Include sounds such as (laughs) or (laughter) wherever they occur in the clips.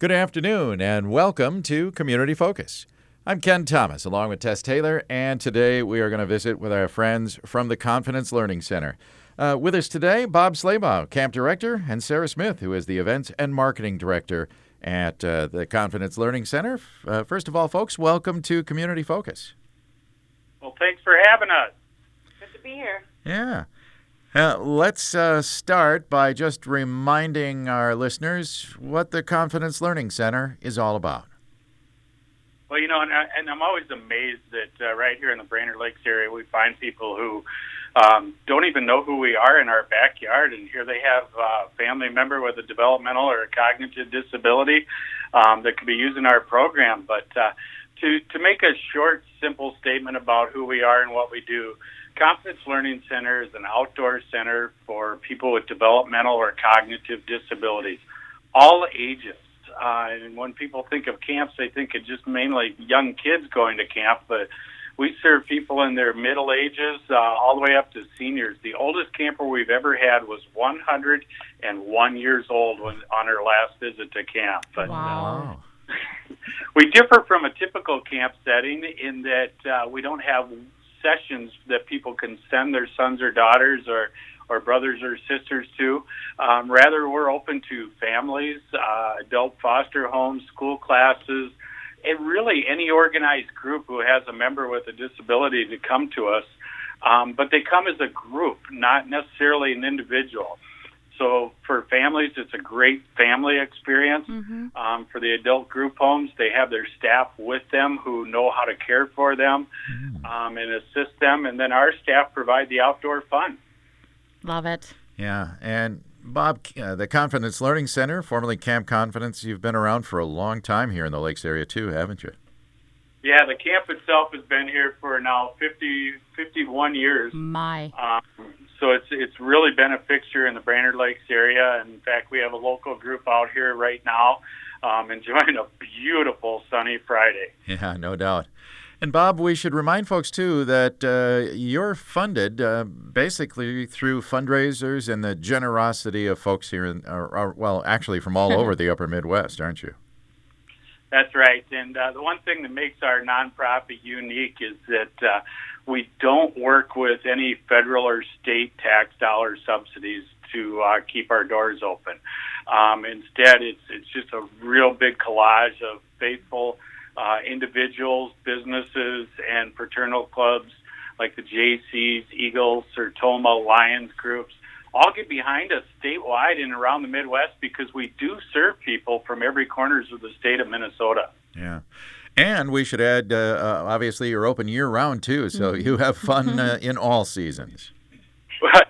Good afternoon and welcome to Community Focus. I'm Ken Thomas along with Tess Taylor, and today we are going to visit with our friends from the Confidence Learning Center. Uh, with us today, Bob Slaybaugh, Camp Director, and Sarah Smith, who is the Events and Marketing Director at uh, the Confidence Learning Center. Uh, first of all, folks, welcome to Community Focus. Well, thanks for having us. Good to be here. Yeah. Uh, let's uh, start by just reminding our listeners what the Confidence Learning Center is all about. Well, you know, and, I, and I'm always amazed that uh, right here in the Brainerd Lakes area, we find people who um, don't even know who we are in our backyard, and here they have a family member with a developmental or a cognitive disability um, that could be using our program. But uh, to to make a short, simple statement about who we are and what we do. Confidence Learning Center is an outdoor center for people with developmental or cognitive disabilities, all ages. Uh, and when people think of camps, they think of just mainly young kids going to camp, but we serve people in their middle ages uh, all the way up to seniors. The oldest camper we've ever had was 101 years old when on her last visit to camp. But, Wow. Uh, (laughs) we differ from a typical camp setting in that uh, we don't have sessions that people can send their sons or daughters or or brothers or sisters to. Um, rather, we're open to families, uh, adult foster homes, school classes, and really any organized group who has a member with a disability to come to us. Um, but they come as a group, not necessarily an individual. So for families, it's a great family experience. Mm-hmm. Um, for the adult group homes, they have their staff with them who know how to care for them um, and assist them. And then our staff provide the outdoor fun. Love it. Yeah, and Bob, uh, the Confidence Learning Center, formerly Camp Confidence, you've been around for a long time here in the Lakes area too, haven't you? Yeah, the camp itself has been here for now 50, 51 years. My. Um, so it's it's really been a fixture in the Brainerd Lakes area. And in fact, we have a local group out here right now um, enjoying a beautiful sunny Friday. Yeah, no doubt. And Bob, we should remind folks too that uh, you're funded uh, basically through fundraisers and the generosity of folks here, in, or, or, well, actually from all (laughs) over the Upper Midwest, aren't you? That's right. And uh, the one thing that makes our nonprofit unique is that uh, we don't work with any federal or state tax dollar subsidies to uh, keep our doors open. Um, instead, it's it's just a real big collage of faithful uh, individuals, businesses, and fraternal clubs like the Jaycees, Eagles, Sertoma, Lions groups all get behind us statewide and around the Midwest because we do serve people from every corners of the state of Minnesota. Yeah. And we should add, uh, uh, obviously, you're open year round too, so you have fun uh, in all seasons.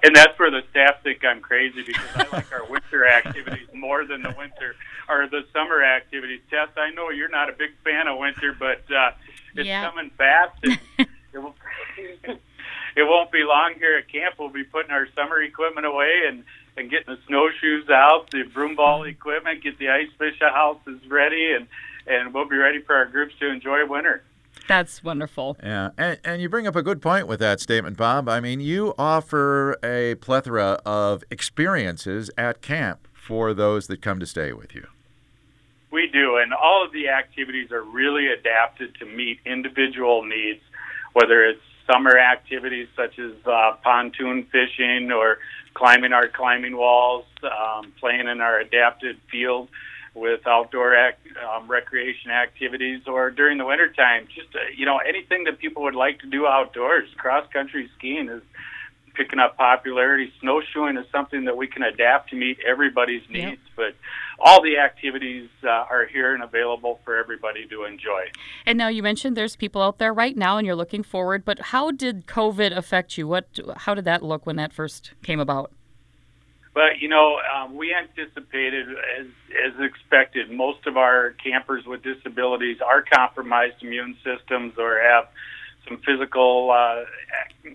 and that's where the staff think I'm crazy because I like our winter (laughs) activities more than the winter or the summer activities. Tess, I know you're not a big fan of winter, but uh, it's Yeah. coming fast. And (laughs) it, will, it won't be long here at camp. We'll be putting our summer equipment away and and getting the snowshoes out, the broom ball mm-hmm. equipment, get the ice fish houses ready, and and we'll be ready for our groups to enjoy winter. That's wonderful. Yeah, and, and you bring up a good point with that statement, Bob. I mean, you offer a plethora of experiences at camp for those that come to stay with you. We do, and all of the activities are really adapted to meet individual needs, whether it's summer activities such as uh, pontoon fishing or climbing our climbing walls, um, playing in our adapted field with outdoor act, um, recreation activities, or during the wintertime, just uh, you know anything that people would like to do outdoors. Cross country skiing is picking up popularity. Snowshoeing is something that we can adapt to meet everybody's Yep. needs, but all the activities uh, are here and available for everybody to enjoy. And now you mentioned there's people out there right now and you're looking forward, but how did COVID affect you? What how did that look when that first came about? But you know, um, we anticipated, as as expected, most of our campers with disabilities are compromised immune systems or have some physical, uh,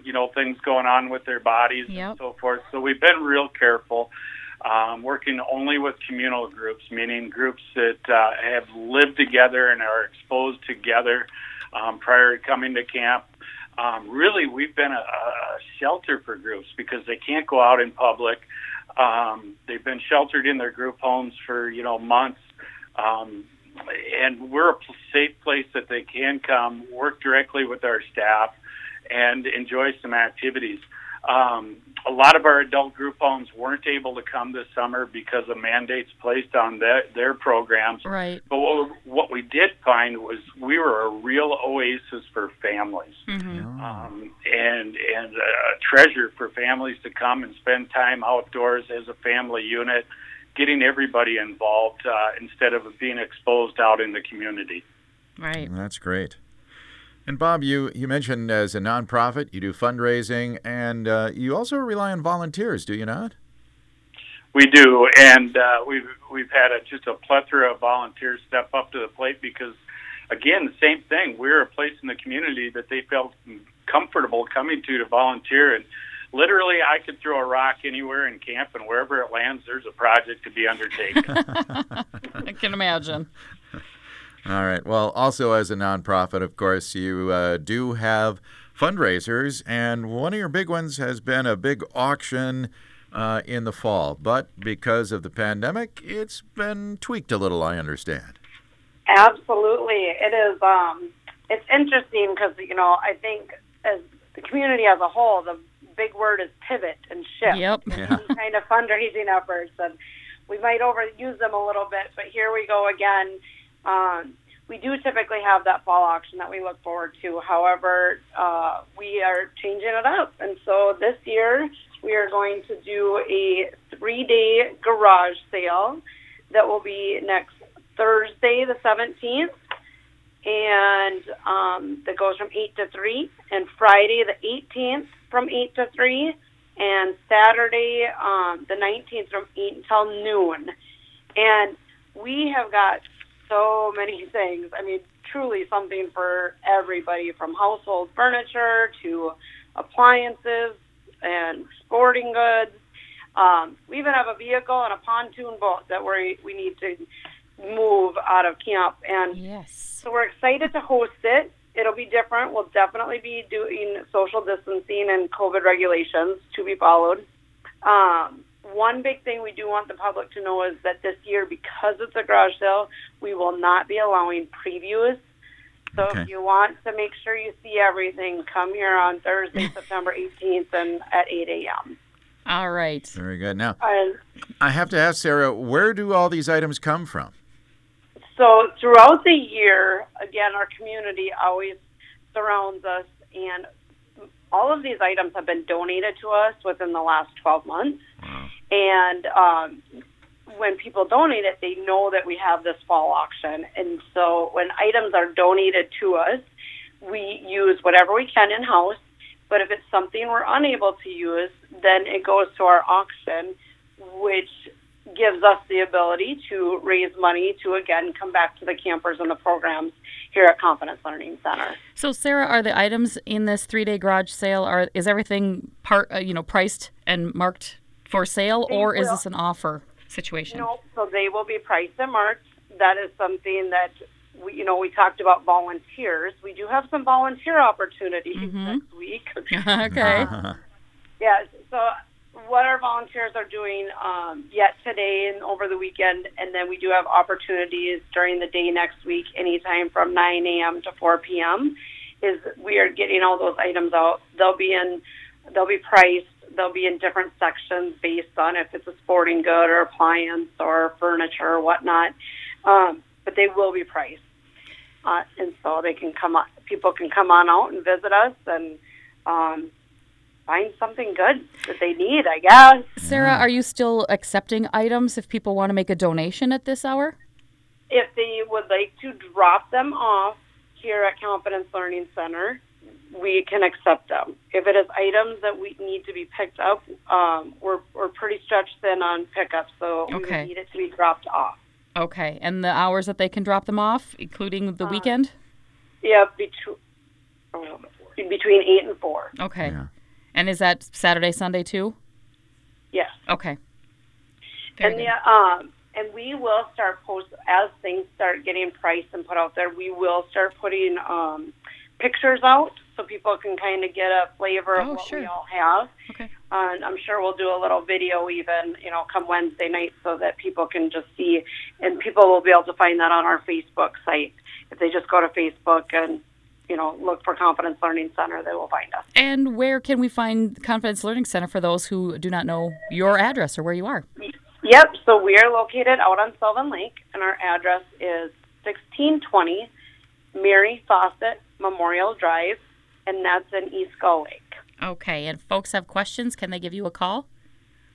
you know, things going on with their bodies Yep. and so forth. So we've been real careful, um, working only with communal groups, meaning groups that uh, have lived together and are exposed together um, prior to coming to camp. Um, really, we've been a, a shelter for groups because they can't go out in public. Um, they've been sheltered in their group homes for you know months. Um, and we're a safe place that they can come, work directly with our staff, and enjoy some activities. Um, a lot of our adult group homes weren't able to come this summer because of mandates placed on their, their programs. Right. But what, what we did find was we were a real oasis for families, Mm-hmm. um, and and a treasure for families to come and spend time outdoors as a family unit, getting everybody involved uh, instead of being exposed out in the community. Right. That's great. And Bob, you, you mentioned as a nonprofit, you do fundraising, and uh, you also rely on volunteers, do you not? We do, and uh, we've we've had a, just a plethora of volunteers step up to the plate because, again, the same thing. We're a place in the community that they felt comfortable coming to to volunteer, and literally, I could throw a rock anywhere in camp, and wherever it lands, there's a project to be undertaken. (laughs) I can imagine. All right. Well, also as a nonprofit, of course, you uh, do have fundraisers, and one of your big ones has been a big auction uh, in the fall. But because of the pandemic, it's been tweaked a little, I understand. Absolutely, it is. Um, it's interesting because you know I think as the community as a whole, the big word is pivot and shift. Yep. Yeah. Kind of fundraising efforts, and we might overuse them a little bit, but here we go again. Um, we do typically have that fall auction that we look forward to. However, uh, we are changing it up, and so this year we are going to do a three-day garage sale that will be next Thursday, the 17th, and um, that goes from 8 to 3, and Friday, the 18th, from 8 to 3, and Saturday, um, the 19th, from 8 until noon. And we have got so many (laughs) things. I mean, truly something for everybody from household furniture to appliances and sporting goods. Um, we even have a vehicle and a pontoon boat that we we need to move out of camp, and Yes. so we're excited to host it. It'll be different. We'll definitely be doing social distancing and COVID regulations to be followed. Um, one big thing we do want the public to know is that this year, because it's a garage sale, we will not be allowing previews. So Okay. if you want to make sure you see everything, come here on Thursday, (laughs) September 18th, and at 8 a.m. All right. Very good. Now, And I have to ask Sarah, where do all these items come from? So throughout the year, again, our community always surrounds us, and all of these items have been donated to us within the last 12 months. Wow. And um, when people donate it, they know that we have this fall auction. And so when items are donated to us, we use whatever we can in house. But if it's something we're unable to use, then it goes to our auction, which gives us the ability to raise money to again come back to the campers and the programs here at Confidence Learning Center. So, Sarah, are the items in this three-day garage sale are is everything part uh, you know priced and marked for sale, They or is this an offer situation? No, so they will be priced and marked. That is something that we, you know, we talked about volunteers. We do have some volunteer opportunities Mhm. next week. (laughs) (laughs) okay. Yeah. So what our volunteers are doing um, yet today and over the weekend, and then we do have opportunities during the day next week, anytime from 9 a.m. to 4 p.m. Is we are getting all those items out. They'll be in, they'll be priced. They'll be in different sections based on if it's a sporting good or appliance or furniture or whatnot. Um, but they will be priced, uh, and so they can come. On, people can come on out and visit us and. Um, find something good that they need, I guess. Sarah, are you still accepting items if people want to make a donation at this hour? If they would like to drop them off here at Confidence Learning Center, we can accept them. If it is items that we need to be picked up, um, we're, we're pretty stretched thin on pickup, so we Okay. would need it to be dropped off. Okay, and the hours that they can drop them off, including Uh, the weekend? Yeah, between, between 8 and 4. Okay. Yeah. And is that Saturday, Sunday too? Yes. Okay. Very and good. the um and we will start post as things start getting priced and put out there. We will start putting um, pictures out so people can kind of get a flavor of Oh, what sure. we all have. Okay. And I'm sure we'll do a little video even, you know, come Wednesday night so that people can just see, and people will be able to find that on our Facebook site. If they just go to Facebook and, you know, look for Confidence Learning Center, they will find us. And where can we find Confidence Learning Center for those who do not know your address or where you are? Yep, so we are located out on Sylvan Lake, and our address is 1620 Mary Fawcett Memorial Drive, and that's in East Gull Lake. Okay. And folks have questions, can they give you a call?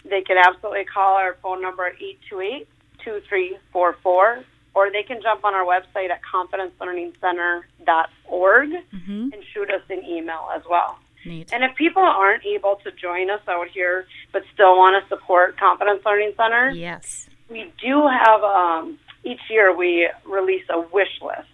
They can absolutely call our phone number at 828 2344, or they can jump on our website at confidencelearningcenter.org Mm-hmm. and shoot us an email as well. Neat. And if people aren't able to join us out here but still want to support Confidence Learning Center, Yes. we do have um, each year we release a wish list.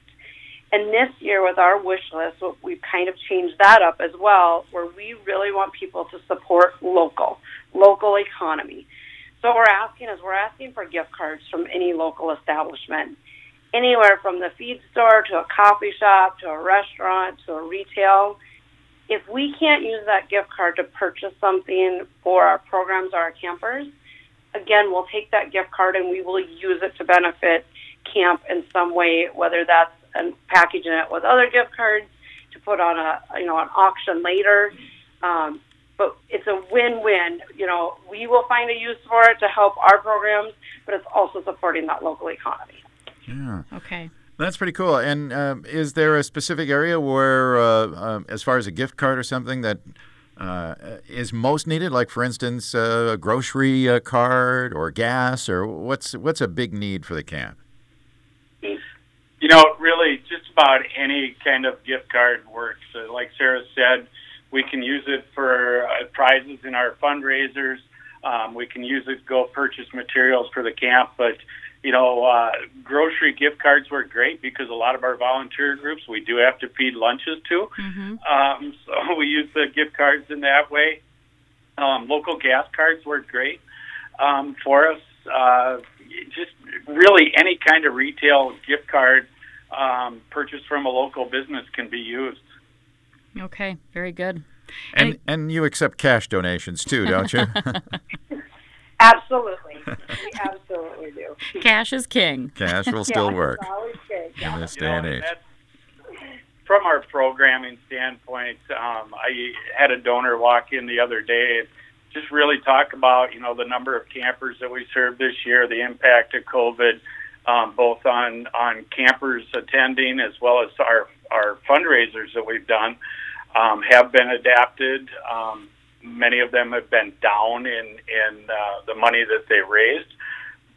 And this year, with our wish list, we've kind of changed that up as well, where we really want people to support local, local economy. So what we're asking is we're asking for gift cards from any local establishment, anywhere from the feed store to a coffee shop to a restaurant to a retail. If we can't use that gift card to purchase something for our programs or our campers, again, we'll take that gift card and we will use it to benefit camp in some way, whether that's and packaging it with other gift cards to put on a you know an auction later. Um, but it's a win-win. You know, we will find a use for it to help our programs, but it's also supporting that local economy. Yeah. Okay. That's pretty cool. And um, is there a specific area where, uh, um, as far as a gift card or something, that uh, is most needed? Like, for instance, uh, a grocery uh, card or gas, or what's what's a big need for the camp? You know, really, just about any kind of gift card works. Uh, like Sarah said, we can use it for uh, prizes in our fundraisers. Um, we can use it to go purchase materials for the camp. But, you know, uh, grocery gift cards work great because a lot of our volunteer groups we do have to feed lunches to. Mm-hmm. Um, (laughs) so we use the gift cards in that way. Um, local gas cards work great um, for us. Uh, just really any kind of retail gift card um, purchased from a local business can be used. Okay. Very good. And and you accept cash donations too, don't you? (laughs) Absolutely, we (laughs) absolutely do. Cash is king. cash will still Yeah, work it's always good. in this You day know, and age. From our programming standpoint, um, I had a donor walk in the other day and just really talk about, you know, the number of campers that we served this year, the impact of COVID, um, both on, on campers attending as well as our, our fundraisers that we've done um, have been adapted. Um, many of them have been down in, in uh, the money that they raised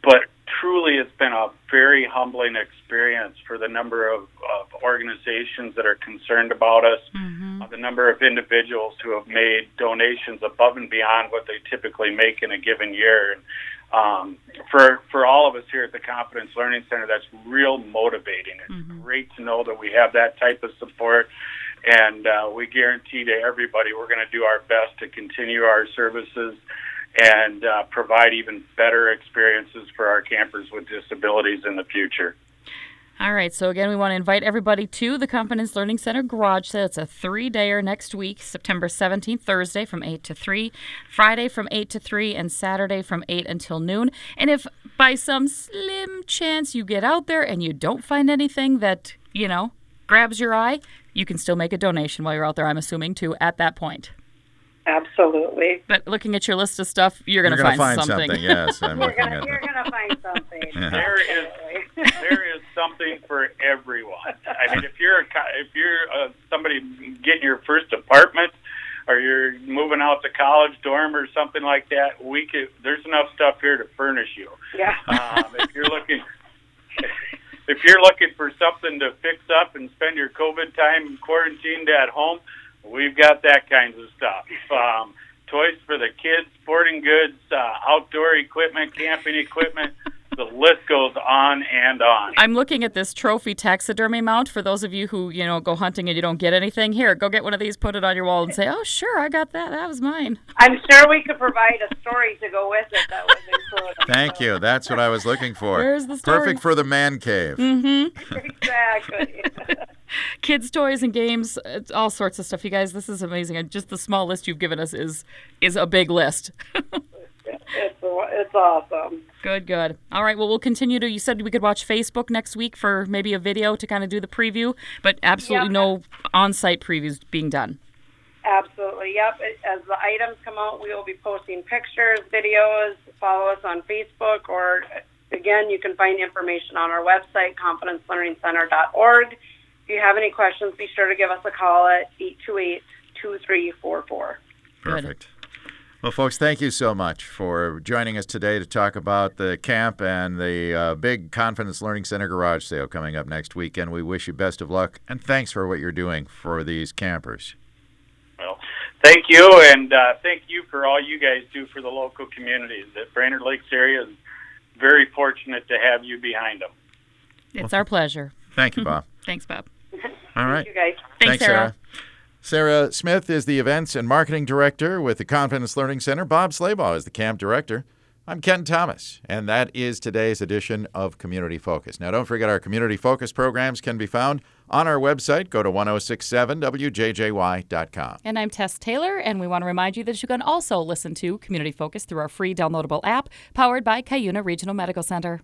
but truly it's been a very humbling experience for the number of, of organizations that are concerned about us, Mm-hmm. uh, the number of individuals who have made donations above and beyond what they typically make in a given year. And um, for for all of us here at the Confidence Learning Center, that's real motivating. It's Mhm. great to know that we have that type of support. And uh, we guarantee to everybody we're going to do our best to continue our services and uh, provide even better experiences for our campers with disabilities in the future. All right, so again, we want to invite everybody to the Confidence Learning Center garage sale. It's a three dayer next week, September 17th, Thursday from 8 to 3, Friday from 8 to 3, and Saturday from 8 until noon. And if by some slim chance you get out there and you don't find anything that, you know, grabs your eye, you can still make a donation while you're out there, I'm assuming, too, at that point. Absolutely. But looking at your list of stuff, you're going to find, find something. Yes, I'm You're looking gonna at you're gonna find something. (laughs) There is there is something for everyone. I mean, if you're a, co- if you're uh, somebody getting your first apartment or you're moving out to college dorm or something like that, we could. There's enough stuff here to furnish you. Yeah. Um, if you're looking, (laughs) if you're looking for something to fix up and spend your COVID time quarantined at home, we've got that kinds of stuff. Um, toys for the kids, sporting goods, uh, outdoor equipment, camping equipment. The list goes on and on. I'm looking at this trophy taxidermy mount for those of you who, you know, go hunting and you don't get anything. Here, go get one of these, put it on your wall, and say, oh, sure, I got that. That was mine. I'm sure we could provide a story to go with it that was included. Thank you. That's what I was looking for. Where's the story? Perfect for the man cave. Mm-hmm. (laughs) Exactly. (laughs) (laughs) kids' toys and games, all sorts of stuff. You guys, this is amazing. And just the small list you've given us is is a big list. (laughs) It's it's awesome. good, good. All right. Well, we'll continue to. You said we could watch Facebook next week for maybe a video to kind of do the preview, but absolutely Yep. no on-site previews being done. Absolutely. Yep. As the items come out, we will be posting pictures, videos. Follow us on Facebook, or again, you can find information on our website, confidencelearningcenter.org. If you have any questions, be sure to give us a call at 828 2344. Good. Perfect. Well, folks, thank you so much for joining us today to talk about the camp and the uh, big Confidence Learning Center garage sale coming up next weekend. We wish you best of luck and thanks for what you're doing for these campers. Well, thank you, and uh, thank you for all you guys do for the local communities. The Brainerd Lakes area is very fortunate to have you behind them. It's our pleasure. Thank you, Bob. (laughs) Thanks, Bob. All right. Thank you guys. Thanks, Sarah. Sarah Smith is the Events and Marketing Director with the Confidence Learning Center. Bob Slaybaugh is the Camp Director. I'm Ken Thomas, and that is today's edition of Community Focus. Now, don't forget our Community Focus programs can be found on our website. Go to 1067wjjy.com. And I'm Tess Taylor, and we want to remind you that you can also listen to Community Focus through our free downloadable app powered by Cuyuna Regional Medical Center.